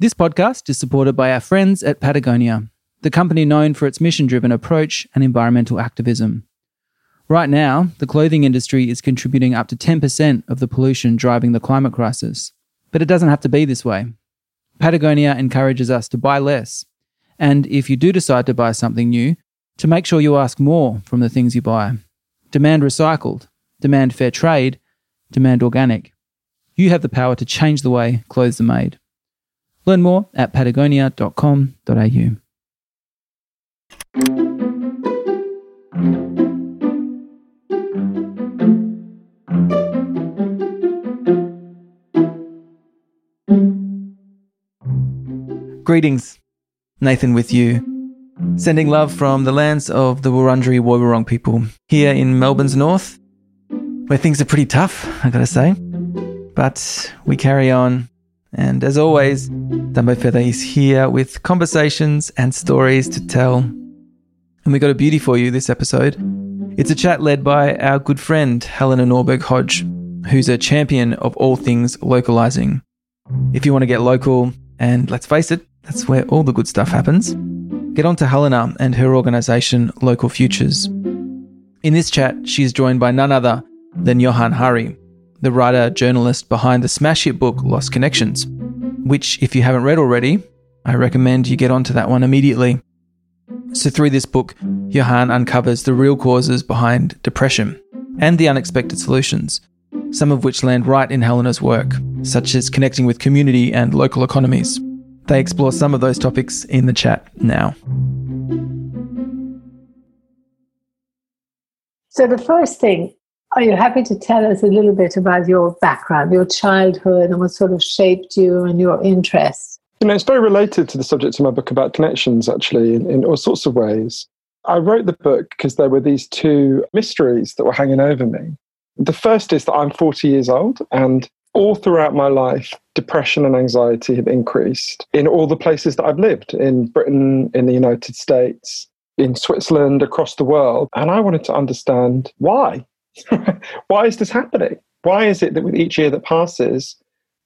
This podcast is supported by our friends at Patagonia, the company known for its mission driven approach and environmental activism. Right now, the clothing industry is contributing up to 10% of the pollution driving the climate crisis. But it doesn't have to be this way. Patagonia encourages us to buy less. And if you do decide to buy something new, to make sure you ask more from the things you buy. Demand recycled, demand fair trade, demand organic. You have the power to change the way clothes are made. Learn more at patagonia.com.au. Greetings, Nathan with you. Sending love from the lands of the Wurundjeri Woiwurrung people here in Melbourne's north, where things are pretty tough, I gotta say. But we carry on and as always, Dumbo Feather is here with conversations and stories to tell. And we got a beauty for you this episode. It's a chat led by our good friend Helena Norberg Hodge, who's a champion of all things localizing. If you want to get local, and let's face it, that's where all the good stuff happens, get on to Helena and her organization Local Futures. In this chat, she's joined by none other than Johann Hari, the writer journalist behind the smash hit book Lost Connections, which, if you haven't read already, I recommend you get onto that one immediately. So, through this book, Johann uncovers the real causes behind depression and the unexpected solutions, some of which land right in Helena's work, such as connecting with community and local economies. They explore some of those topics in the chat now. So, the first thing are you happy to tell us a little bit about your background, your childhood, and what sort of shaped you and your interests? You know, it's very related to the subject of my book about connections, actually, in, in all sorts of ways. I wrote the book because there were these two mysteries that were hanging over me. The first is that I'm 40 years old, and all throughout my life, depression and anxiety have increased in all the places that I've lived in Britain, in the United States, in Switzerland, across the world. And I wanted to understand why. Why is this happening? Why is it that with each year that passes,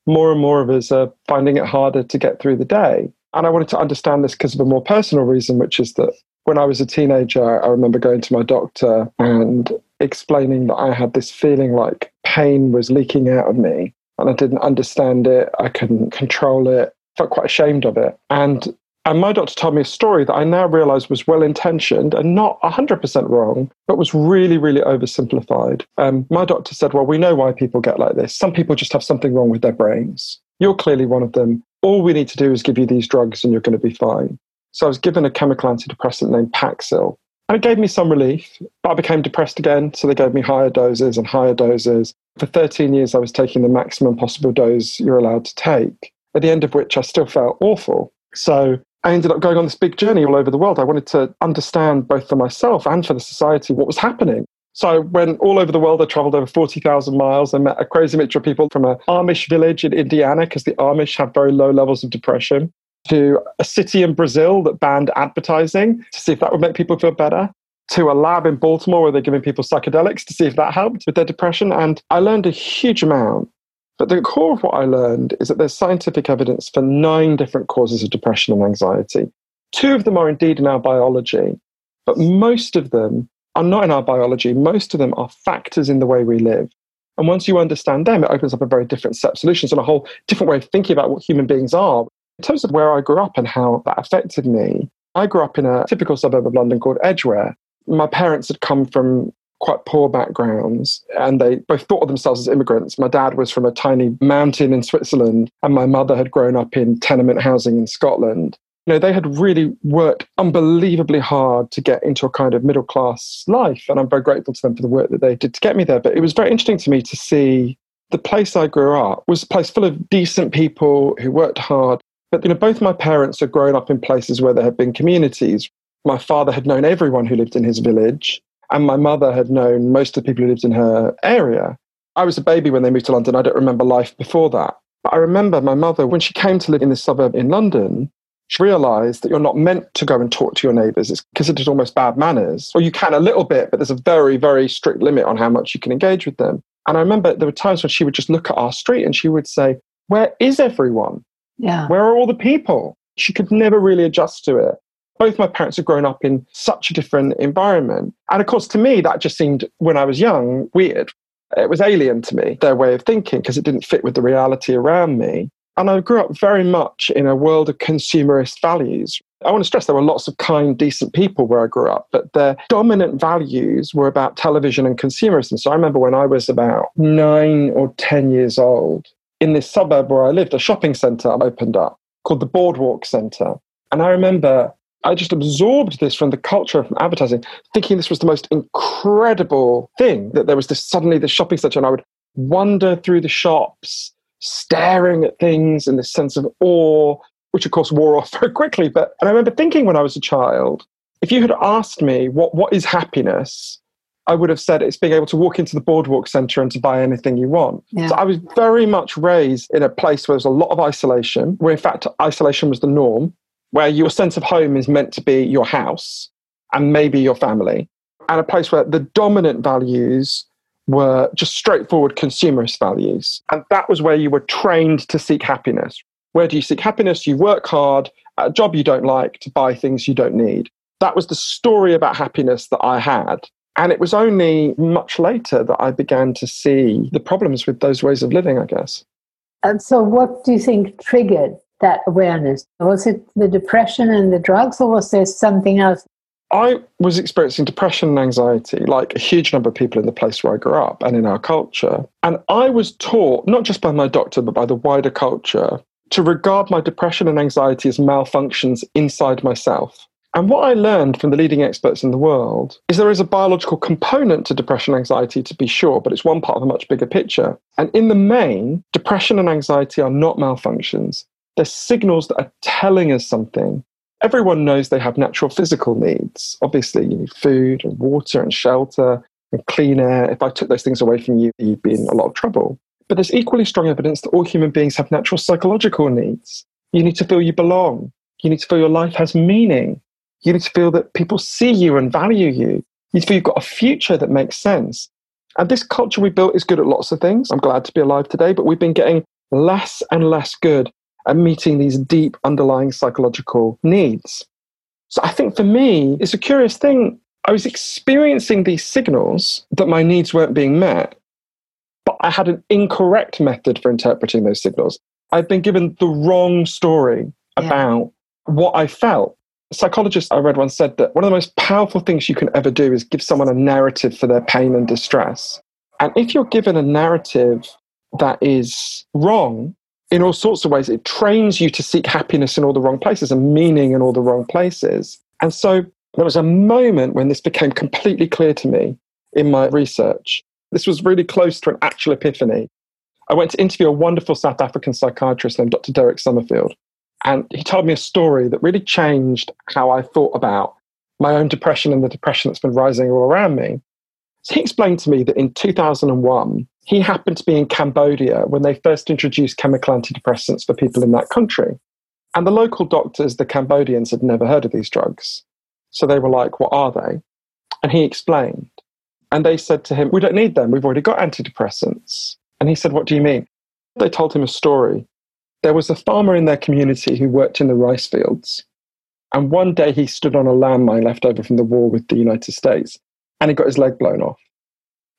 more and more of us are finding it harder to get through the day? And I wanted to understand this because of a more personal reason, which is that when I was a teenager, I remember going to my doctor and explaining that I had this feeling like pain was leaking out of me and I didn't understand it. I couldn't control it, felt quite ashamed of it. And and my doctor told me a story that I now realize was well intentioned and not 100% wrong, but was really, really oversimplified. Um, my doctor said, Well, we know why people get like this. Some people just have something wrong with their brains. You're clearly one of them. All we need to do is give you these drugs and you're going to be fine. So I was given a chemical antidepressant named Paxil. And it gave me some relief, but I became depressed again. So they gave me higher doses and higher doses. For 13 years, I was taking the maximum possible dose you're allowed to take, at the end of which I still felt awful. So I ended up going on this big journey all over the world. I wanted to understand both for myself and for the society what was happening. So I went all over the world. I traveled over 40,000 miles. I met a crazy mixture of people from an Amish village in Indiana, because the Amish have very low levels of depression, to a city in Brazil that banned advertising to see if that would make people feel better, to a lab in Baltimore where they're giving people psychedelics to see if that helped with their depression. And I learned a huge amount but the core of what I learned is that there's scientific evidence for nine different causes of depression and anxiety. Two of them are indeed in our biology, but most of them are not in our biology. Most of them are factors in the way we live. And once you understand them, it opens up a very different set of solutions and a whole different way of thinking about what human beings are. In terms of where I grew up and how that affected me, I grew up in a typical suburb of London called Edgware. My parents had come from quite poor backgrounds and they both thought of themselves as immigrants. My dad was from a tiny mountain in Switzerland and my mother had grown up in tenement housing in Scotland. You know, they had really worked unbelievably hard to get into a kind of middle class life. And I'm very grateful to them for the work that they did to get me there. But it was very interesting to me to see the place I grew up was a place full of decent people who worked hard. But you know, both my parents had grown up in places where there had been communities. My father had known everyone who lived in his village. And my mother had known most of the people who lived in her area. I was a baby when they moved to London. I don't remember life before that. But I remember my mother, when she came to live in this suburb in London, she realized that you're not meant to go and talk to your neighbors. It's considered almost bad manners. Or you can a little bit, but there's a very, very strict limit on how much you can engage with them. And I remember there were times when she would just look at our street and she would say, Where is everyone? Yeah. Where are all the people? She could never really adjust to it. Both my parents had grown up in such a different environment. And of course, to me, that just seemed, when I was young, weird. It was alien to me, their way of thinking, because it didn't fit with the reality around me. And I grew up very much in a world of consumerist values. I want to stress there were lots of kind, decent people where I grew up, but their dominant values were about television and consumerism. So I remember when I was about nine or 10 years old, in this suburb where I lived, a shopping centre opened up called the Broadwalk Centre. And I remember I just absorbed this from the culture from advertising, thinking this was the most incredible thing that there was this suddenly the shopping centre, and I would wander through the shops, staring at things in this sense of awe, which of course wore off very quickly. But and I remember thinking when I was a child, if you had asked me what what is happiness, I would have said it's being able to walk into the Broadwalk centre and to buy anything you want. Yeah. So I was very much raised in a place where there was a lot of isolation, where in fact isolation was the norm, where your sense of home is meant to be your house and maybe your family, and a place where the dominant values were just straightforward consumerist values. And that was where you were trained to seek happiness. Where do you seek happiness? You work hard at a job you don't like to buy things you don't need. That was the story about happiness that I had. And it was only much later that I began to see the problems with those ways of living, I guess. And so, what do you think triggered that awareness? Was it the depression and the drugs, or was there something else? I was experiencing depression and anxiety, like a huge number of people in the place where I grew up and in our culture. And I was taught, not just by my doctor, but by the wider culture, to regard my depression and anxiety as malfunctions inside myself. And what I learned from the leading experts in the world is there is a biological component to depression and anxiety, to be sure, but it's one part of a much bigger picture. And in the main, depression and anxiety are not malfunctions. They're signals that are telling us something. Everyone knows they have natural physical needs. Obviously, you need food and water and shelter and clean air. If I took those things away from you, you'd be in a lot of trouble. But there's equally strong evidence that all human beings have natural psychological needs. You need to feel you belong. You need to feel your life has meaning. You need to feel that people see you and value you. You feel you've got a future that makes sense. And this culture we built is good at lots of things. I'm glad to be alive today, but we've been getting less and less good at meeting these deep underlying psychological needs. So I think for me, it's a curious thing. I was experiencing these signals that my needs weren't being met, but I had an incorrect method for interpreting those signals. I've been given the wrong story Yeah. about what I felt. A psychologist I read once said that one of the most powerful things you can ever do is give someone a narrative for their pain and distress. And if you're given a narrative that is wrong in all sorts of ways, it trains you to seek happiness in all the wrong places and meaning in all the wrong places. And so there was a moment when this became completely clear to me in my research. This was really close to an actual epiphany. I went to interview a wonderful South African psychiatrist named Dr. Derek Summerfield. And he told me a story that really changed how I thought about my own depression and the depression that's been rising all around me. So he explained to me that in 2001, he happened to be in Cambodia when they first introduced chemical antidepressants for people in that country. And the local doctors, the Cambodians, had never heard of these drugs. So they were like, What are they? And he explained. And they said to him, We don't need them. We've already got antidepressants. And he said, What do you mean? They told him a story. There was a farmer in their community who worked in the rice fields. And one day he stood on a landmine left over from the war with the United States and he got his leg blown off.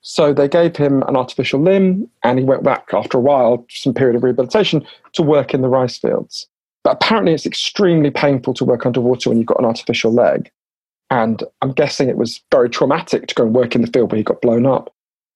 So they gave him an artificial limb and he went back after a while, some period of rehabilitation, to work in the rice fields. But apparently it's extremely painful to work underwater when you've got an artificial leg. And I'm guessing it was very traumatic to go and work in the field where he got blown up.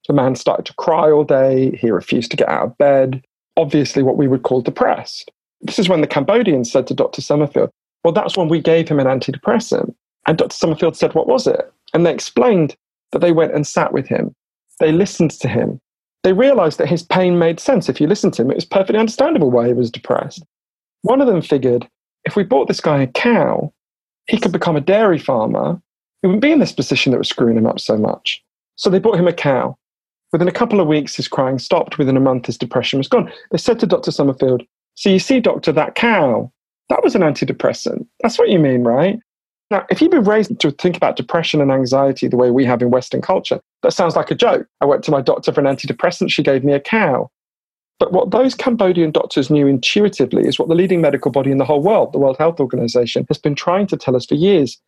The man started to cry all day. He refused to get out of bed. Obviously, what we would call depressed. This is when the Cambodians said to Dr. Summerfield, Well, that's when we gave him an antidepressant. And Dr. Summerfield said, What was it? And they explained that they went and sat with him. They listened to him. They realized that his pain made sense. If you listened to him, it was perfectly understandable why he was depressed. One of them figured if we bought this guy a cow, he could become a dairy farmer. He wouldn't be in this position that was screwing him up so much. So they bought him a cow. Within a couple of weeks, his crying stopped. Within a month, his depression was gone. They said to Dr. Summerfield, So you see, doctor, that cow, that was an antidepressant. That's what you mean, right? Now, if you've been raised to think about depression and anxiety the way we have in Western culture, that sounds like a joke. I went to my doctor for an antidepressant. She gave me a cow. But what those Cambodian doctors knew intuitively is what the leading medical body in the whole world, the World Health Organization, has been trying to tell us for years.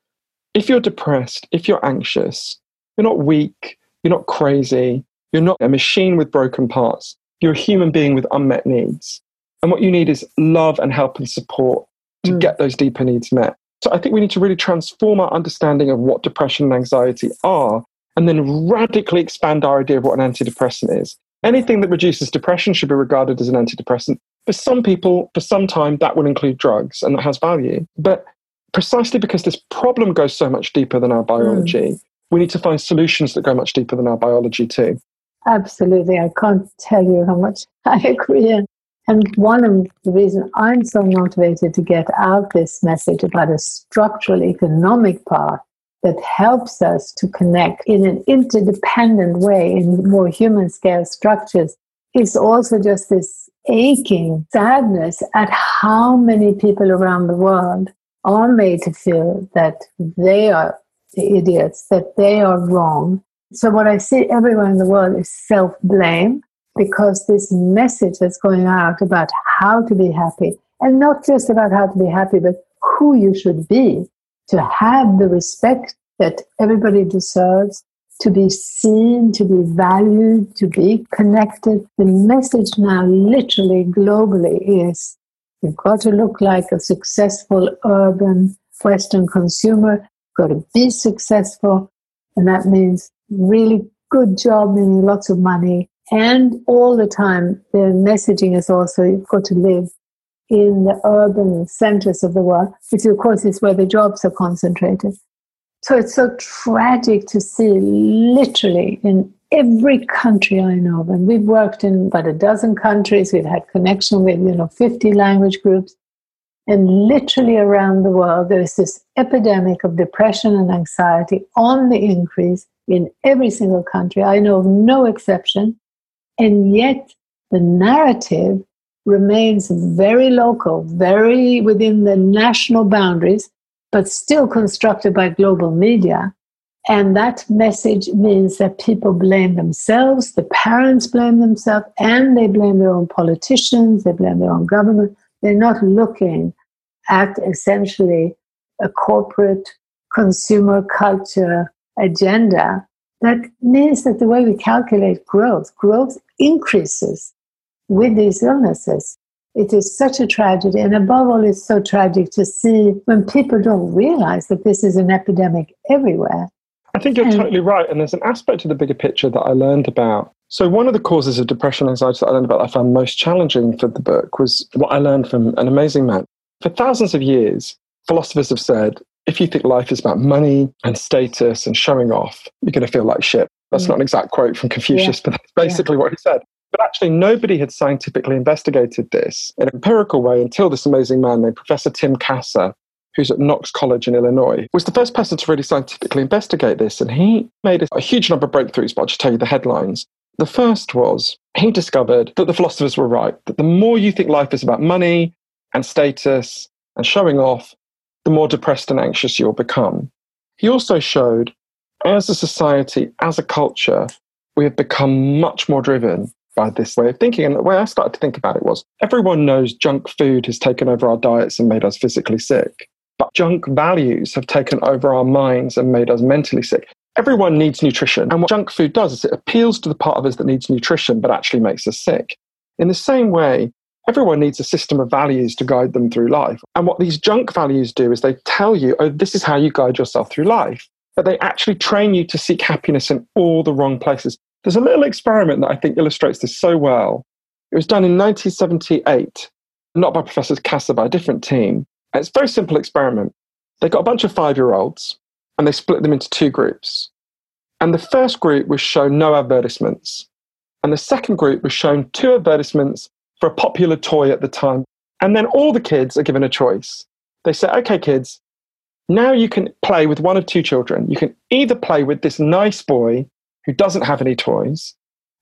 If you're depressed, if you're anxious, you're not weak, you're not crazy, you're not a machine with broken parts, you're a human being with unmet needs. And what you need is love and help and support to mm. get those deeper needs met. So I think we need to really transform our understanding of what depression and anxiety are and then radically expand our idea of what an antidepressant is. Anything that reduces depression should be regarded as an antidepressant. For some people, for some time, that will include drugs and that has value. But precisely because this problem goes so much deeper than our biology, mm. we need to find solutions that go much deeper than our biology too. Absolutely. I can't tell you how much I agree. And one of the reasons I'm so motivated to get out this message about a structural economic path that helps us to connect in an interdependent way in more human scale structures is also just this aching sadness at how many people around the world are made to feel that they are the idiots, that they are wrong. So, what I see everywhere in the world is self blame because this message that's going out about how to be happy, and not just about how to be happy, but who you should be, to have the respect that everybody deserves, to be seen, to be valued, to be connected. The message now, literally globally, is you've got to look like a successful urban Western consumer, you've got to be successful, and that means really good job, meaning lots of money. And all the time, the messaging is also you've got to live in the urban centers of the world, which of course is where the jobs are concentrated. So it's so tragic to see literally in every country I know of, and we've worked in about a dozen countries, we've had connection with, you know, 50 language groups. And literally around the world, there is this epidemic of depression and anxiety on the increase in every single country. I know of no exception. And yet the narrative remains very local, very within the national boundaries, but still constructed by global media. And that message means that people blame themselves, the parents blame themselves, and they blame their own politicians, they blame their own government. They're not looking at essentially a corporate consumer culture agenda that means that the way we calculate growth, growth increases with these illnesses. It is such a tragedy. And above all, it's so tragic to see when people don't realize that this is an epidemic everywhere. I think you're and, totally right. And there's an aspect of the bigger picture that I learned about. So, one of the causes of depression and anxiety that I learned about, I found most challenging for the book was what I learned from an amazing man. For thousands of years, philosophers have said if you think life is about money and status and showing off, you're going to feel like shit. That's mm. not an exact quote from Confucius, yeah. but that's basically yeah. what he said. But actually, nobody had scientifically investigated this in an empirical way until this amazing man named Professor Tim Kasser, who's at Knox College in Illinois, was the first person to really scientifically investigate this. And he made a huge number of breakthroughs, but I'll just tell you the headlines. The first was he discovered that the philosophers were right, that the more you think life is about money and status and showing off, the more depressed and anxious you'll become. He also showed, as a society, as a culture, we have become much more driven by this way of thinking. And the way I started to think about it was everyone knows junk food has taken over our diets and made us physically sick. But junk values have taken over our minds and made us mentally sick. Everyone needs nutrition. And what junk food does is it appeals to the part of us that needs nutrition, but actually makes us sick. In the same way, everyone needs a system of values to guide them through life. And what these junk values do is they tell you, oh, this is how you guide yourself through life. But they actually train you to seek happiness in all the wrong places. There's a little experiment that I think illustrates this so well. It was done in 1978, not by Professor Kasser, by a different team. And it's a very simple experiment. They got a bunch of five year olds and they split them into two groups. And the first group was shown no advertisements. And the second group was shown two advertisements for a popular toy at the time. And then all the kids are given a choice. They say, okay, kids, now you can play with one of two children. You can either play with this nice boy who doesn't have any toys,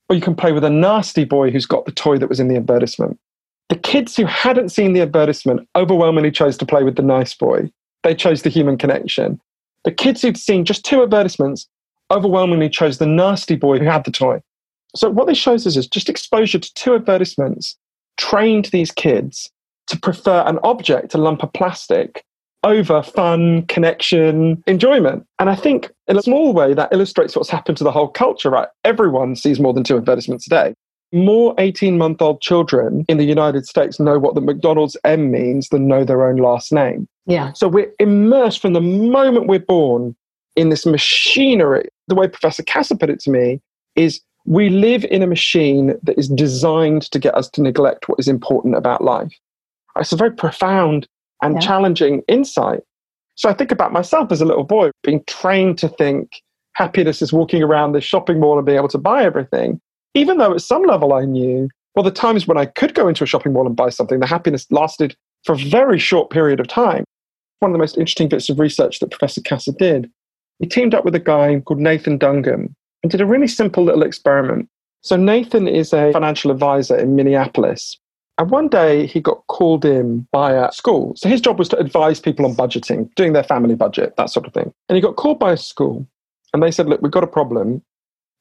or you can play with a nasty boy who's got the toy that was in the advertisement. The kids who hadn't seen the advertisement overwhelmingly chose to play with the nice boy. They chose the human connection. The kids who'd seen just two advertisements overwhelmingly chose the nasty boy who had the toy. So, what this shows us is just exposure to two advertisements trained these kids to prefer an object, a lump of plastic, over fun, connection, enjoyment. And I think in a small way that illustrates what's happened to the whole culture, right? Everyone sees more than two advertisements a day. More 18 month old children in the United States know what the McDonald's M means than know their own last name. Yeah. So we're immersed from the moment we're born in this machinery. The way Professor Kasser put it to me is we live in a machine that is designed to get us to neglect what is important about life. It's a very profound and yeah. challenging insight. So I think about myself as a little boy being trained to think happiness is walking around this shopping mall and being able to buy everything, even though at some level I knew, well, the times when I could go into a shopping mall and buy something, the happiness lasted for a very short period of time. One of the most interesting bits of research that Professor Kasser did, he teamed up with a guy called Nathan Dungan and did a really simple little experiment. So Nathan is a financial advisor in Minneapolis. And one day he got called in by a school. So his job was to advise people on budgeting, doing their family budget, that sort of thing. And he got called by a school and they said, Look, we've got a problem.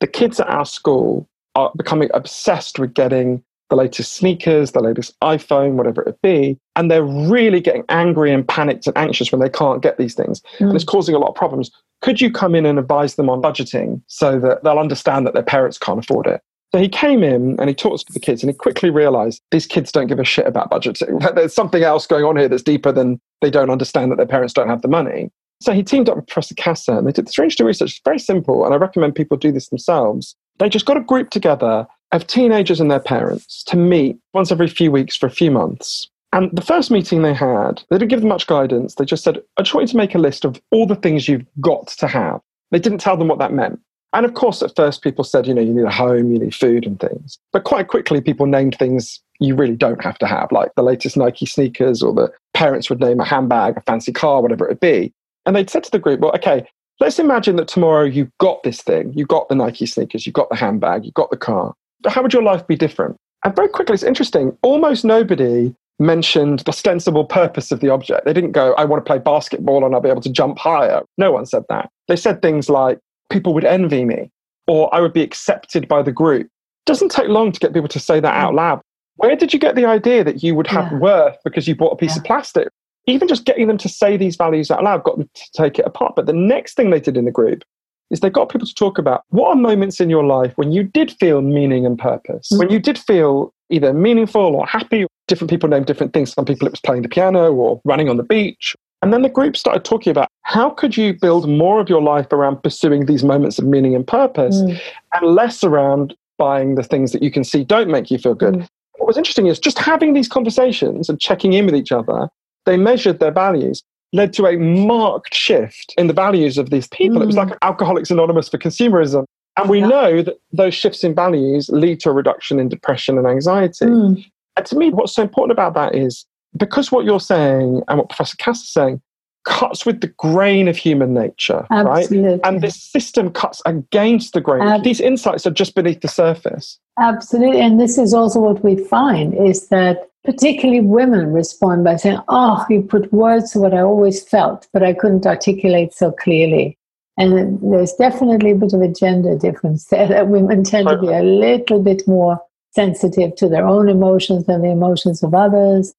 The kids at our school are becoming obsessed with getting the latest sneakers, the latest iPhone, whatever it be. And they're really getting angry and panicked and anxious when they can't get these things. Mm. And it's causing a lot of problems. Could you come in and advise them on budgeting so that they'll understand that their parents can't afford it? So he came in and he talks to the kids and he quickly realized these kids don't give a shit about budgeting. There's something else going on here that's deeper than they don't understand that their parents don't have the money. So he teamed up with Professor Kasser and they did this really interesting research. It's very simple and I recommend people do this themselves. They just got a group together of teenagers and their parents to meet once every few weeks for a few months. And the first meeting they had, they didn't give them much guidance. They just said, I just want you to make a list of all the things you've got to have. They didn't tell them what that meant. And of course, at first, people said, you know, you need a home, you need food and things. But quite quickly, people named things you really don't have to have, like the latest Nike sneakers, or the parents would name a handbag, a fancy car, whatever it would be. And they'd said to the group, well, okay, let's imagine that tomorrow you got this thing, you got the Nike sneakers, you got the handbag, you got the car. But How would your life be different? And very quickly, it's interesting, almost nobody mentioned the ostensible purpose of the object. They didn't go, I want to play basketball and I'll be able to jump higher. No one said that. They said things like, people would envy me or I would be accepted by the group. It doesn't take long to get people to say that out loud. Where did you get the idea that you would have yeah. worth because you bought a piece yeah. of plastic? Even just getting them to say these values out loud got them to take it apart. But the next thing they did in the group is they got people to talk about what are moments in your life when you did feel meaning and purpose, mm-hmm. when you did feel either meaningful or happy. Different people name different things. Some people it was playing the piano or running on the beach. And then the group started talking about how could you build more of your life around pursuing these moments of meaning and purpose mm. and less around buying the things that you can see don't make you feel good. Mm. What was interesting is just having these conversations and checking in with each other, they measured their values led to a marked shift in the values of these people. Mm. It was like mm. Alcoholics Anonymous for consumerism. And we yeah. know that those shifts in values lead to a reduction in depression and anxiety. Mm. And to me, what's so important about that is because what you're saying and what Professor Cass is saying cuts with the grain of human nature, Absolutely. right? And this system cuts against the grain. Ab- These insights are just beneath the surface. Absolutely. And this is also what we find is that particularly women respond by saying, Oh, you put words to what I always felt, but I couldn't articulate so clearly. And there's definitely a bit of a gender difference there that women tend to be a little bit more sensitive to their own emotions than the emotions of others.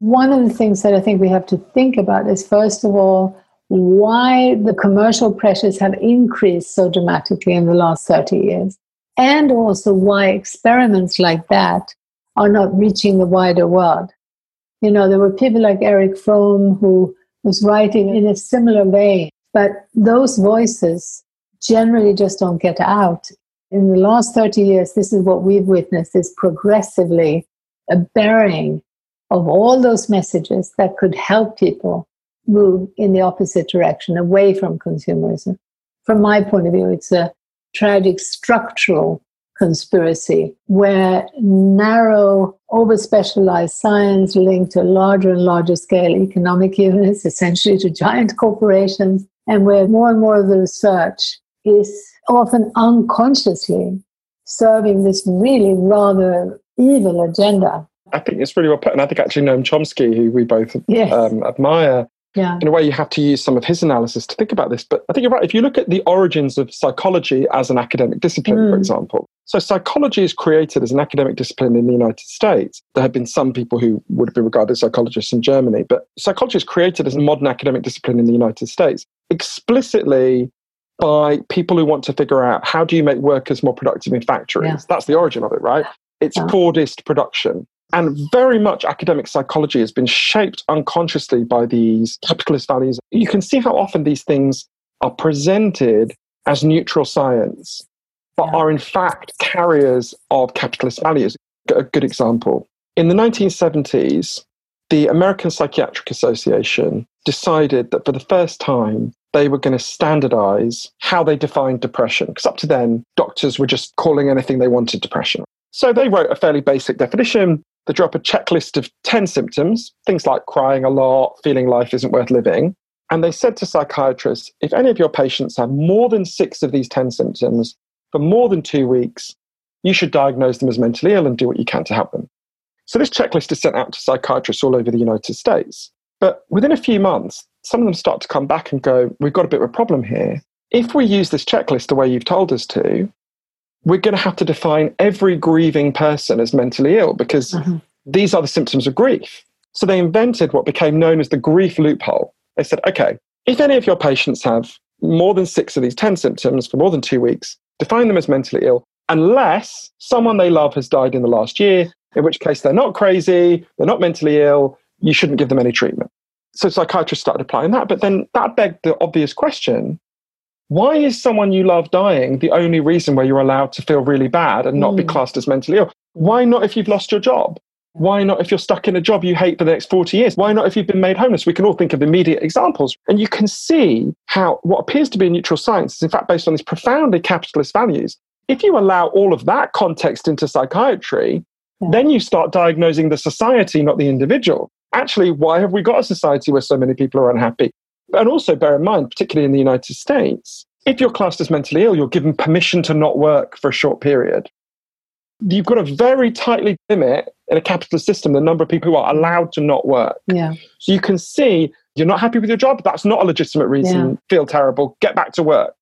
One of the things that I think we have to think about is, first of all, why the commercial pressures have increased so dramatically in the last 30 years, and also why experiments like that are not reaching the wider world. You know, there were people like Erich Fromm who was writing in a similar vein, but those voices generally just don't get out. In the last 30 years, this is what we've witnessed is progressively a burying of all those messages that could help people move in the opposite direction, away from consumerism. From my point of view, it's a tragic structural conspiracy where narrow, over specialized science linked to larger and larger scale economic units, essentially to giant corporations, and where more and more of the research is often unconsciously serving this really rather evil agenda. I think it's really well put. And I think actually Noam Chomsky, who we both yes. um, admire, Yeah. In a way, you have to use some of his analysis to think about this. But I think you're right. If you look at the origins of psychology as an academic discipline, mm. for example, so psychology is created as an academic discipline in the United States. There have been some people who would have been regarded as psychologists in Germany, but psychology is created as a modern academic discipline in the United States explicitly by people who want to figure out how do you make workers more productive in factories. Yeah. That's the origin of it, right? It's yeah. Fordist production. And very much academic psychology has been shaped unconsciously by these capitalist values. You can see how often these things are presented as neutral science, but yeah. are in fact carriers of capitalist values. A good example. In the 1970s, the American Psychiatric Association decided that for the first time, they were going to standardize how they defined depression. Because up to then, doctors were just calling anything they wanted depression. So they wrote a fairly basic definition. They drew up a checklist of 10 symptoms, things like crying a lot, feeling life isn't worth living. And they said to psychiatrists if any of your patients have more than six of these 10 symptoms for more than two weeks, you should diagnose them as mentally ill and do what you can to help them. So this checklist is sent out to psychiatrists all over the United States. But within a few months, some of them start to come back and go, We've got a bit of a problem here. If we use this checklist the way you've told us to, we're going to have to define every grieving person as mentally ill because mm-hmm. these are the symptoms of grief. So they invented what became known as the grief loophole. They said, okay, if any of your patients have more than six of these 10 symptoms for more than two weeks, define them as mentally ill, unless someone they love has died in the last year, in which case they're not crazy, they're not mentally ill, you shouldn't give them any treatment. So psychiatrists started applying that, but then that begged the obvious question why is someone you love dying the only reason where you're allowed to feel really bad and not mm. be classed as mentally ill? Why not if you've lost your job? Why not if you're stuck in a job you hate for the next 40 years? Why not if you've been made homeless? We can all think of immediate examples. And you can see how what appears to be a neutral science is, in fact, based on these profoundly capitalist values. If you allow all of that context into psychiatry, yeah. then you start diagnosing the society, not the individual. Actually, why have we got a society where so many people are unhappy? And also bear in mind, particularly in the United States, if you're classed as mentally ill, you're given permission to not work for a short period. You've got a very tightly limit in a capitalist system the number of people who are allowed to not work. Yeah. So you can see you're not happy with your job. That's not a legitimate reason. Yeah. Feel terrible. Get back to work.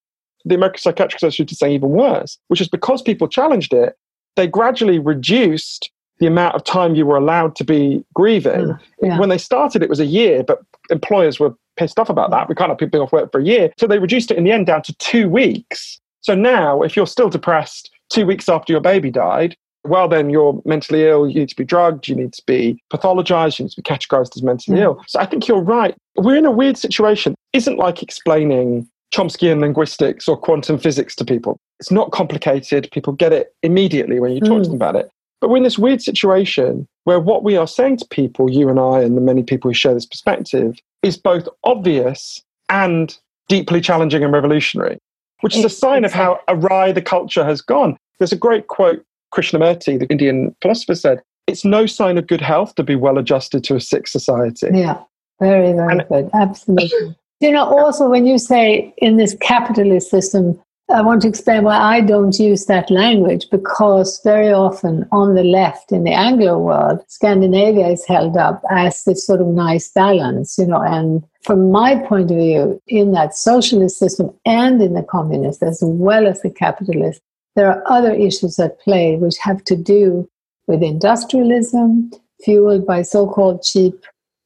The American Psychiatric Association is saying even worse, which is because people challenged it, they gradually reduced the amount of time you were allowed to be grieving. Mm, yeah. When they started, it was a year, but employers were pissed off about that. We can't have people off work for a year. So they reduced it in the end down to two weeks. So now, if you're still depressed two weeks after your baby died, well, then you're mentally ill. You need to be drugged. You need to be pathologized. You need to be categorized as mentally ill. So I think you're right. We're in a weird situation. is isn't like explaining Chomskyan linguistics or quantum physics to people. It's not complicated. People get it immediately when you talk mm. to them about it. But we're in this weird situation where what we are saying to people, you and I, and the many people who share this perspective, is both obvious and deeply challenging and revolutionary, which is a sign of how awry the culture has gone. There's a great quote Krishnamurti, the Indian philosopher, said it's no sign of good health to be well adjusted to a sick society. Yeah, very, very and, good. Absolutely. you know, also when you say in this capitalist system, I want to explain why I don't use that language because very often on the left in the Anglo world, Scandinavia is held up as this sort of nice balance, you know. And from my point of view, in that socialist system and in the communist as well as the capitalist, there are other issues at play which have to do with industrialism, fueled by so called cheap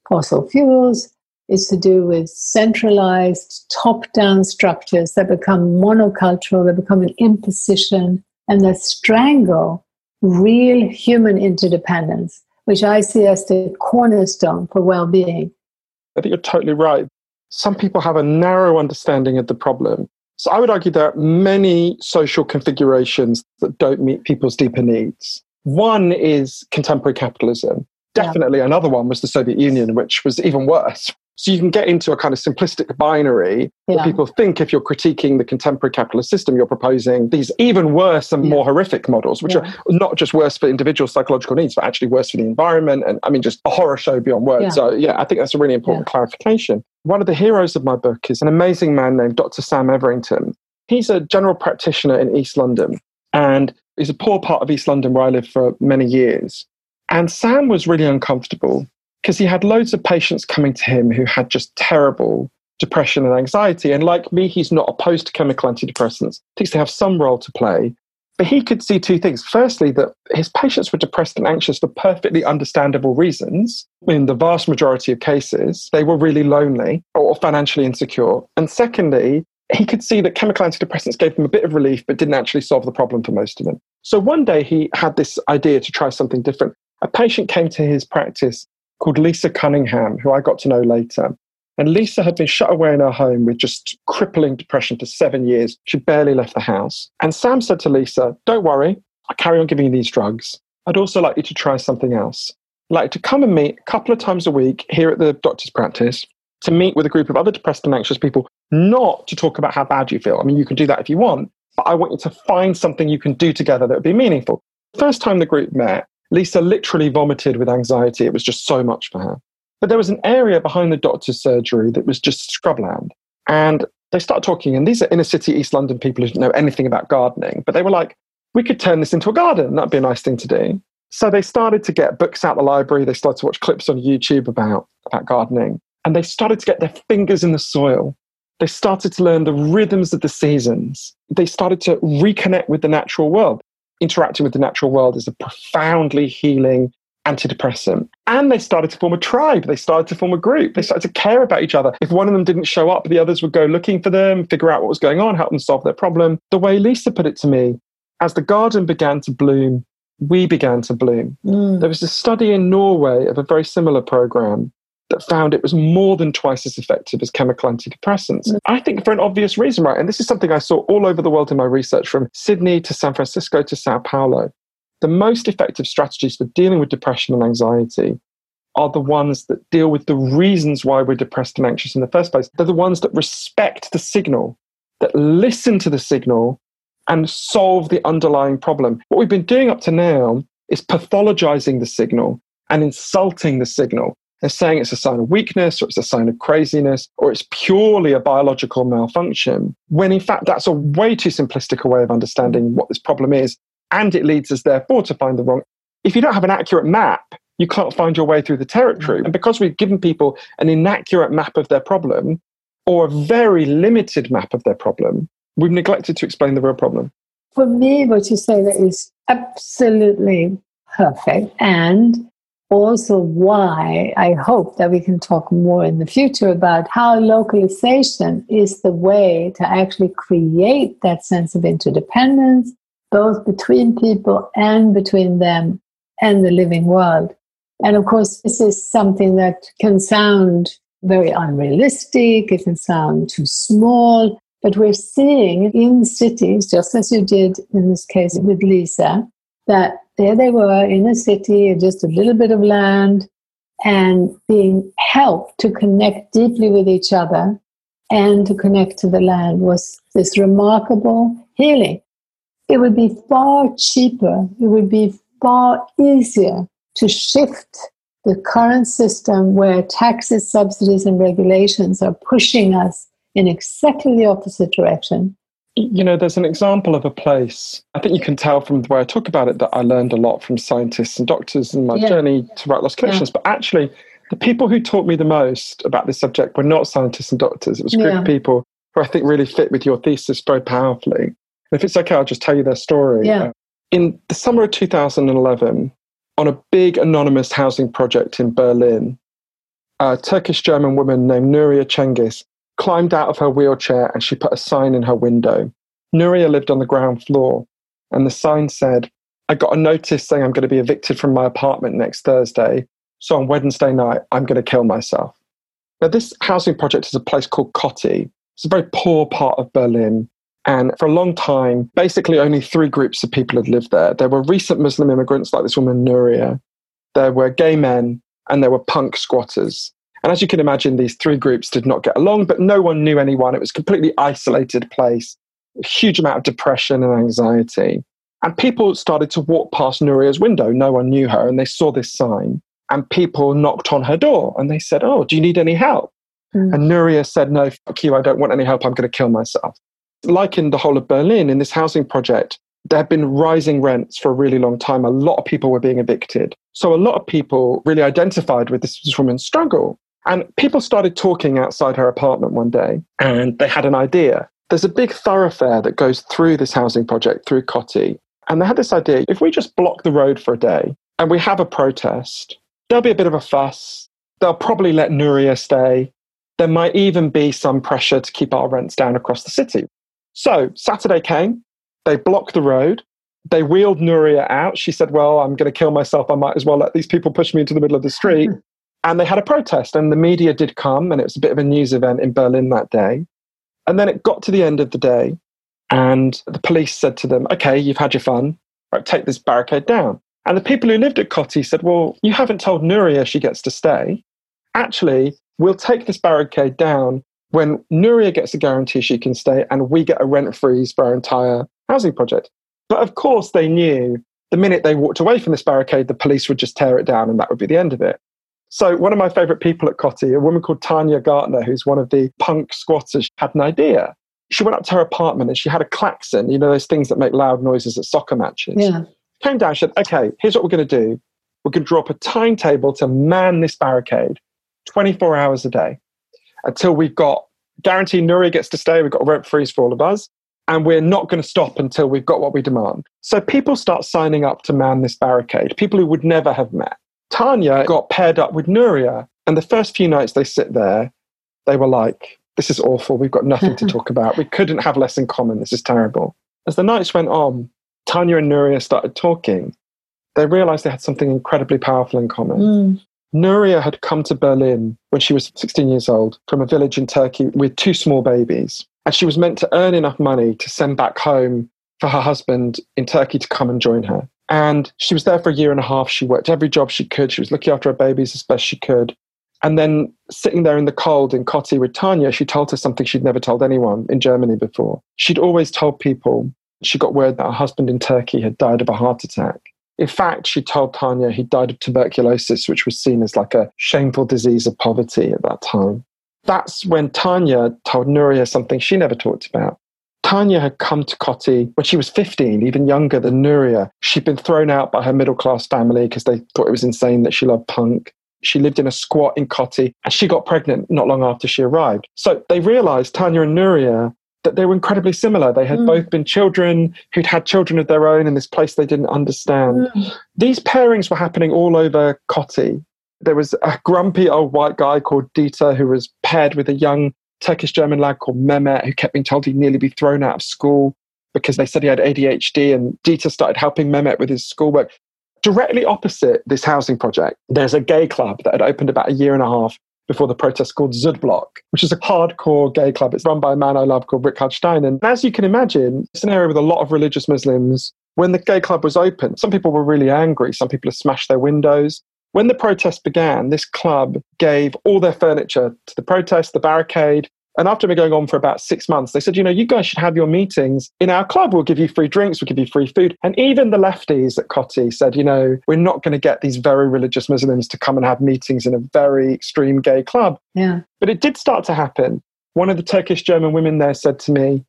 fossil fuels, is to do with centralized top down structures that become monocultural, that become an imposition, and that strangle real human interdependence, which I see as the cornerstone for well being. I think you're totally right. Some people have a narrow understanding of the problem. So I would argue there are many social configurations that don't meet people's deeper needs. One is contemporary capitalism. Definitely yeah. another one was the Soviet Union, which was even worse, so you can get into a kind of simplistic binary yeah. where people think if you're critiquing the contemporary capitalist system, you're proposing these even worse and yeah. more horrific models, which yeah. are not just worse for individual psychological needs, but actually worse for the environment. And I mean, just a horror show beyond words. So yeah, I think that's a really important clarification. One of the heroes of my book is an amazing man named Dr. Sam Everington. He's a general practitioner in East London and he's a poor part of East London where I lived for many years. And Sam was really uncomfortable because he had loads of patients coming to him who had just terrible depression and anxiety. And like me, he's not opposed to chemical antidepressants, thinks they have some role to play. But he could see two things. Firstly, that his patients were depressed and anxious for perfectly understandable reasons. In the vast majority of cases, they were really lonely or financially insecure. And secondly, he could see that chemical antidepressants gave them a bit of relief, but didn't actually solve the problem for most of them. So one day he had this idea to try something different. A patient came to his practice called Lisa Cunningham, who I got to know later. And Lisa had been shut away in her home with just crippling depression for seven years. She barely left the house. And Sam said to Lisa, Don't worry, I'll carry on giving you these drugs. I'd also like you to try something else. I'd like to come and meet a couple of times a week here at the doctor's practice to meet with a group of other depressed and anxious people, not to talk about how bad you feel. I mean, you can do that if you want, but I want you to find something you can do together that would be meaningful. First time the group met, Lisa literally vomited with anxiety. It was just so much for her. But there was an area behind the doctor's surgery that was just scrubland. And they start talking, and these are inner city East London people who don't know anything about gardening, but they were like, we could turn this into a garden. That'd be a nice thing to do. So they started to get books out the library. They started to watch clips on YouTube about, about gardening. And they started to get their fingers in the soil. They started to learn the rhythms of the seasons. They started to reconnect with the natural world. Interacting with the natural world is a profoundly healing antidepressant. And they started to form a tribe. They started to form a group. They started to care about each other. If one of them didn't show up, the others would go looking for them, figure out what was going on, help them solve their problem. The way Lisa put it to me, as the garden began to bloom, we began to bloom. Mm. There was a study in Norway of a very similar program that found it was more than twice as effective as chemical antidepressants. Mm. I think for an obvious reason, right? And this is something I saw all over the world in my research from Sydney to San Francisco to Sao Paulo the most effective strategies for dealing with depression and anxiety are the ones that deal with the reasons why we're depressed and anxious in the first place. They're the ones that respect the signal, that listen to the signal and solve the underlying problem. What we've been doing up to now is pathologizing the signal and insulting the signal and saying it's a sign of weakness or it's a sign of craziness or it's purely a biological malfunction, when in fact that's a way too simplistic a way of understanding what this problem is and it leads us therefore to find the wrong. If you don't have an accurate map, you can't find your way through the territory. And because we've given people an inaccurate map of their problem or a very limited map of their problem, we've neglected to explain the real problem. For me, what you say that is absolutely perfect. And also why I hope that we can talk more in the future about how localization is the way to actually create that sense of interdependence both between people and between them and the living world. And of course, this is something that can sound very unrealistic, it can sound too small, but we're seeing in cities, just as you did in this case with Lisa, that there they were in a city, just a little bit of land, and being helped to connect deeply with each other and to connect to the land was this remarkable healing it would be far cheaper, it would be far easier to shift the current system where taxes, subsidies, and regulations are pushing us in exactly the opposite direction. You know, there's an example of a place. I think you can tell from the way I talk about it that I learned a lot from scientists and doctors in my yeah. journey to write Lost Connections. Yeah. But actually, the people who taught me the most about this subject were not scientists and doctors. It was a group yeah. of people who I think really fit with your thesis very powerfully. If it's okay, I'll just tell you their story. Yeah. Uh, in the summer of 2011, on a big anonymous housing project in Berlin, a Turkish German woman named Nuria Cengiz climbed out of her wheelchair and she put a sign in her window. Nuria lived on the ground floor, and the sign said, I got a notice saying I'm going to be evicted from my apartment next Thursday. So on Wednesday night, I'm going to kill myself. Now, this housing project is a place called Kotti. It's a very poor part of Berlin. And for a long time, basically only three groups of people had lived there. There were recent Muslim immigrants like this woman, Nuria. There were gay men and there were punk squatters. And as you can imagine, these three groups did not get along, but no one knew anyone. It was a completely isolated place, a huge amount of depression and anxiety. And people started to walk past Nuria's window. No one knew her, and they saw this sign. And people knocked on her door and they said, Oh, do you need any help? Mm. And Nuria said, No, fuck you, I don't want any help. I'm going to kill myself like in the whole of Berlin, in this housing project, there had been rising rents for a really long time. A lot of people were being evicted. So a lot of people really identified with this woman's struggle. And people started talking outside her apartment one day, and they had an idea. There's a big thoroughfare that goes through this housing project, through Kotti. And they had this idea if we just block the road for a day and we have a protest, there'll be a bit of a fuss. They'll probably let Nuria stay. There might even be some pressure to keep our rents down across the city. So Saturday came, they blocked the road. They wheeled Nuria out. She said, Well, I'm going to kill myself. I might as well let these people push me into the middle of the street. and they had a protest, and the media did come, and it was a bit of a news event in Berlin that day. And then it got to the end of the day, and the police said to them, Okay, you've had your fun. Right, take this barricade down. And the people who lived at Kotti said, Well, you haven't told Nuria she gets to stay. Actually, we'll take this barricade down when Nuria gets a guarantee she can stay and we get a rent freeze for our entire housing project. But of course, they knew the minute they walked away from this barricade, the police would just tear it down and that would be the end of it. So, one of my favorite people at Kotti, a woman called Tanya Gartner, who's one of the punk squatters, had an idea. She went up to her apartment and she had a klaxon, you know, those things that make loud noises at soccer matches. Yeah. Came down, she said, okay, here's what we're going to do. We're going to draw up a timetable to man this barricade 24 hours a day until we've got guarantee Nuri gets to stay. We've got a rent freeze for all of us and we're not going to stop until we've got what we demand. So people start signing up to man this barricade, people who would never have met. Tanya got paired up with Nuria, and the first few nights they sit there, they were like, This is awful. We've got nothing to talk about. We couldn't have less in common. This is terrible. As the nights went on, Tanya and Nuria started talking. They realized they had something incredibly powerful in common. Mm. Nuria had come to Berlin when she was 16 years old from a village in Turkey with two small babies. And she was meant to earn enough money to send back home for her husband in Turkey to come and join her. And she was there for a year and a half. She worked every job she could. She was looking after her babies as best she could. And then sitting there in the cold in Kotti with Tanya, she told her something she'd never told anyone in Germany before. She'd always told people she got word that her husband in Turkey had died of a heart attack. In fact, she told Tanya he died of tuberculosis, which was seen as like a shameful disease of poverty at that time that's when Tanya told Nuria something she never talked about. Tanya had come to Kotti when she was 15, even younger than Nuria. She'd been thrown out by her middle class family because they thought it was insane that she loved punk. She lived in a squat in Kotti and she got pregnant not long after she arrived. So they realized, Tanya and Nuria, that they were incredibly similar. They had mm. both been children who'd had children of their own in this place they didn't understand. Mm. These pairings were happening all over Kotti. There was a grumpy old white guy called Dieter who was paired with a young Turkish German lad called Mehmet who kept being told he'd nearly be thrown out of school because they said he had ADHD. And Dieter started helping Mehmet with his schoolwork. Directly opposite this housing project, there's a gay club that had opened about a year and a half before the protest called Südblock, which is a hardcore gay club. It's run by a man I love called Richard Stein. And as you can imagine, it's an area with a lot of religious Muslims. When the gay club was open, some people were really angry. Some people had smashed their windows. When the protest began, this club gave all their furniture to the protest, the barricade. And after been going on for about six months, they said, you know, you guys should have your meetings in our club. We'll give you free drinks, we'll give you free food. And even the lefties at Kotti said, you know, we're not going to get these very religious Muslims to come and have meetings in a very extreme gay club. Yeah. But it did start to happen. One of the Turkish German women there said to me,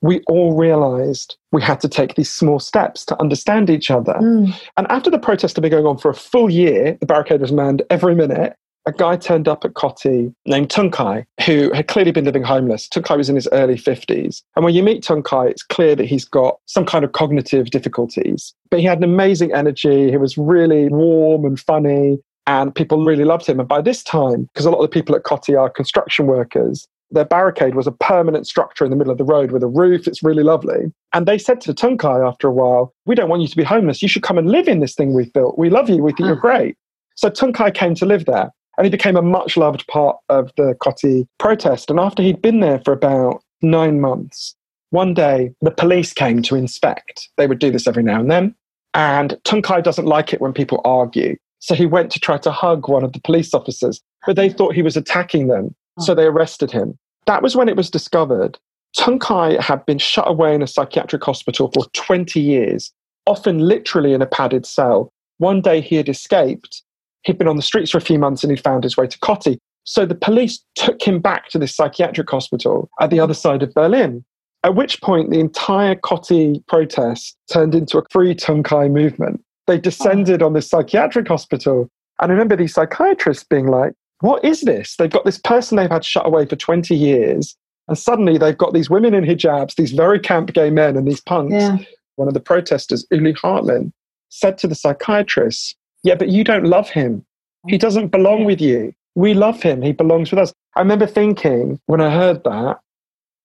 we all realized we had to take these small steps to understand each other. Mm. And after the protest had been going on for a full year, the barricade was manned every minute. A guy turned up at Kotti named Tuncay, who had clearly been living homeless. Tuncay was in his early 50s. And when you meet Tuncay, it's clear that he's got some kind of cognitive difficulties. But he had an amazing energy. He was really warm and funny and people really loved him. And by this time, because a lot of the people at Kotti are construction workers, their barricade was a permanent structure in the middle of the road with a roof. It's really lovely. And they said to Tuncay after a while, We don't want you to be homeless. You should come and live in this thing we've built. We love you. We think you're ah. great. So Tuncay came to live there and he became a much loved part of the Kotti protest. And after he'd been there for about nine months, one day the police came to inspect. They would do this every now and then. And Tuncay doesn't like it when people argue. So he went to try to hug one of the police officers, but they thought he was attacking them. So ah. they arrested him. That was when it was discovered. Tuncay had been shut away in a psychiatric hospital for 20 years, often literally in a padded cell. One day he had escaped. He'd been on the streets for a few months and he'd found his way to Kotti. So the police took him back to this psychiatric hospital at the other side of Berlin. At which point, the entire Kotti protest turned into a free Tuncay movement. They descended on this psychiatric hospital. And I remember these psychiatrists being like, what is this? They've got this person they've had shut away for 20 years. And suddenly they've got these women in hijabs, these very camp gay men, and these punks. Yeah. One of the protesters, Uli Hartlin, said to the psychiatrist, Yeah, but you don't love him. He doesn't belong with you. We love him. He belongs with us. I remember thinking when I heard that,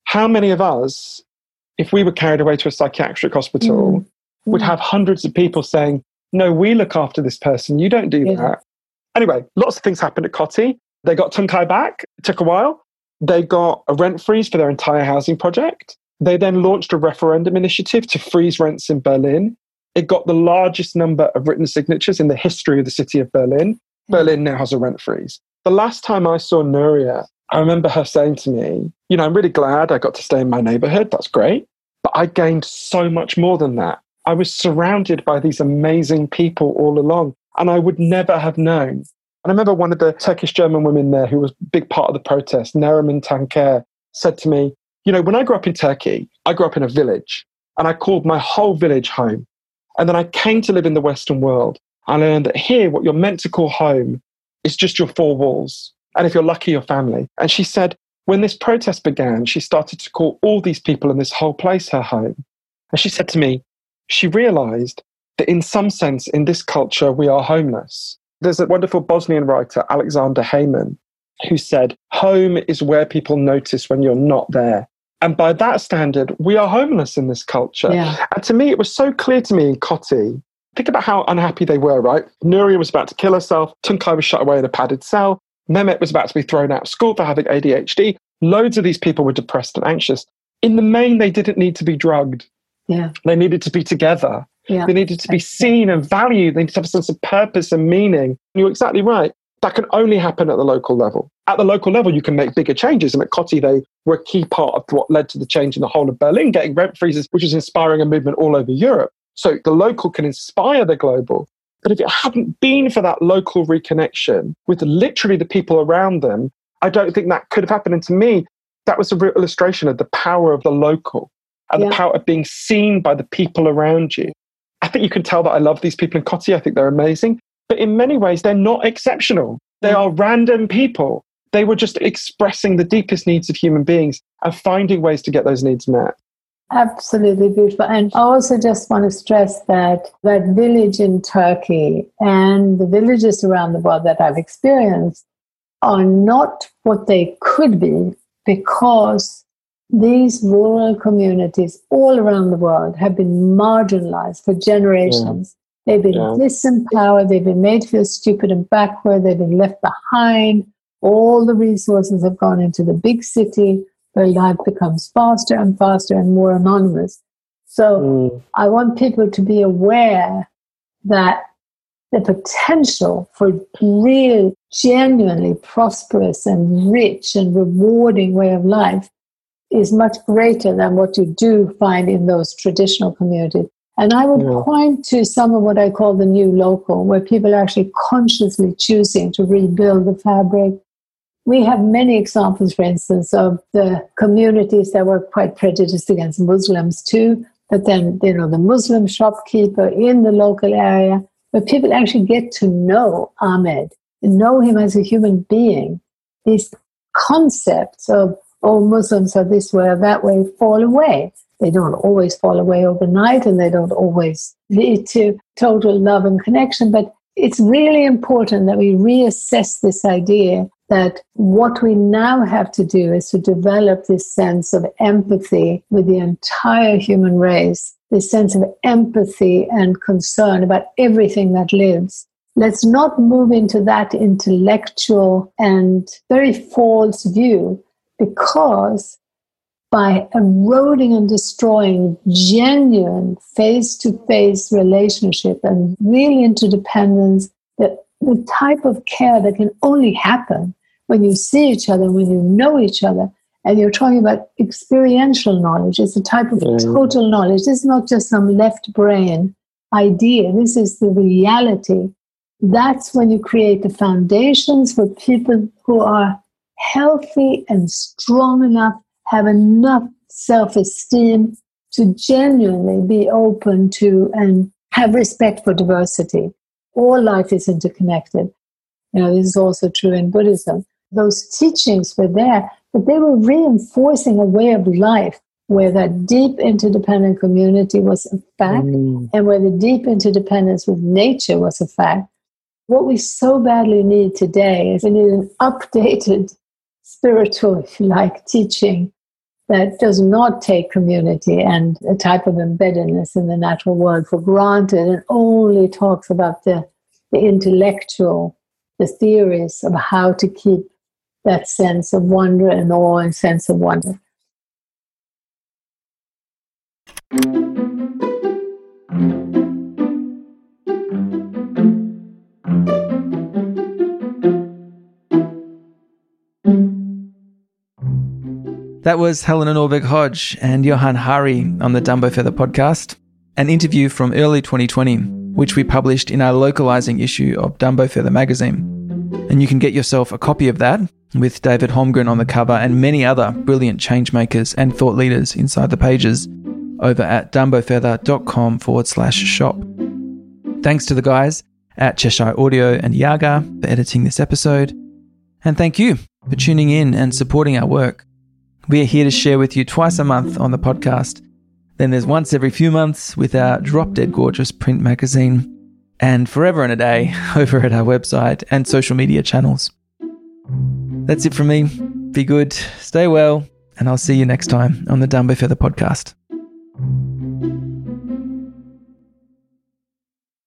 how many of us, if we were carried away to a psychiatric hospital, Mm. would have hundreds of people saying, No, we look after this person. You don't do Yeah. that. Anyway, lots of things happened at Kotti. They got Tuncay back. It took a while. They got a rent freeze for their entire housing project. They then launched a referendum initiative to freeze rents in Berlin. It got the largest number of written signatures in the history of the city of Berlin. Yeah. Berlin now has a rent freeze. The last time I saw Nuria, I remember her saying to me, You know, I'm really glad I got to stay in my neighborhood. That's great. But I gained so much more than that. I was surrounded by these amazing people all along, and I would never have known. And I remember one of the Turkish German women there who was a big part of the protest, Neriman Tanker, said to me, You know, when I grew up in Turkey, I grew up in a village, and I called my whole village home. And then I came to live in the Western world. I learned that here, what you're meant to call home is just your four walls. And if you're lucky, your family. And she said, when this protest began, she started to call all these people in this whole place her home. And she said to me, she realized that in some sense, in this culture, we are homeless. There's a wonderful Bosnian writer, Aleksandar Hemon, who said, Home is where people notice when you're not there. And by that standard, we are homeless in this culture. Yeah. And to me, it was so clear to me in Kotti. Think about how unhappy they were, right? Nuria was about to kill herself. Tuncay was shut away in a padded cell. Mehmet was about to be thrown out of school for having ADHD. Loads of these people were depressed and anxious. In the main, they didn't need to be drugged. Yeah. They needed to be together. Yeah. They needed to be seen and valued. They needed to have a sense of purpose and meaning. You're exactly right. That can only happen at the local level. At the local level, you can make bigger changes. And at Kotti, they were a key part of what led to the change in the whole of Berlin, getting rent freezes, which is inspiring a movement all over Europe. So the local can inspire the global. But if it hadn't been for that local reconnection with literally the people around them, I don't think that could have happened. And to me, that was a real illustration of the power of the local and Yeah. the power of being seen by the people around you. I think you can tell that I love these people in Kotti. I think they're amazing. But in many ways, they're not exceptional. They mm. are random people. They were just expressing the deepest needs of human beings and finding ways to get those needs met. Absolutely beautiful. And I also just want to stress that that village in Turkey and the villages around the world that I've experienced are not what they could be because these rural communities all around the world have been marginalized for generations. They've been Yeah. disempowered, they've been made to feel stupid and backward, they've been left behind. All the resources have gone into the big city where life becomes faster and faster and more anonymous. So mm. I want people to be aware that the potential for real, genuinely prosperous and rich and rewarding way of life is much greater than what you do find in those traditional communities. And I would Yeah. point to some of what I call the new local, where people are actually consciously choosing to rebuild the fabric. We have many examples, for instance, of the communities that were quite prejudiced against Muslims too. But then, you know, the Muslim shopkeeper in the local area, where people actually get to know Ahmed and know him as a human being. These concepts of, oh, Muslims are this way or that way fall away. They don't always fall away overnight and they don't always lead to total love and connection. But it's really important that we reassess this idea that what we now have to do is to develop this sense of empathy with the entire human race, this sense of empathy and concern about everything that lives. Let's not move into that intellectual and very false view because by eroding and destroying genuine face to face relationship and real interdependence, the, the type of care that can only happen when you see each other, when you know each other, and you're talking about experiential knowledge. It's a type of Mm. total knowledge. This is not just some left brain idea, this is the reality. That's when you create the foundations for people who are healthy and strong enough, have enough self esteem, to genuinely be open to and have respect for diversity. All life is interconnected. You know, this is also true in Buddhism. Those teachings were there, but they were reinforcing a way of life where that deep interdependent community was a fact mm. and where the deep interdependence with nature was a fact. What we so badly need today is we need an updated spiritual, if you like, teaching that does not take community and a type of embeddedness in the natural world for granted and only talks about the, the intellectual, the theories of how to keep that sense of wonder and awe and sense of wonder. That was Helena Norberg Hodge and Johann Hari on the Dumbo Feather podcast, an interview from early 2020, which we published in our localizing issue of Dumbo Feather magazine. And you can get yourself a copy of that with David Holmgren on the cover and many other brilliant changemakers and thought leaders inside the pages over at dumbofeather.com forward slash shop. Thanks to the guys at Cheshire Audio and Yaga for editing this episode. And thank you for tuning in and supporting our work. We are here to share with you twice a month on the podcast. Then there's once every few months with our drop dead gorgeous print magazine, and forever and a day over at our website and social media channels. That's it from me. Be good, stay well, and I'll see you next time on the Dumbo Feather podcast.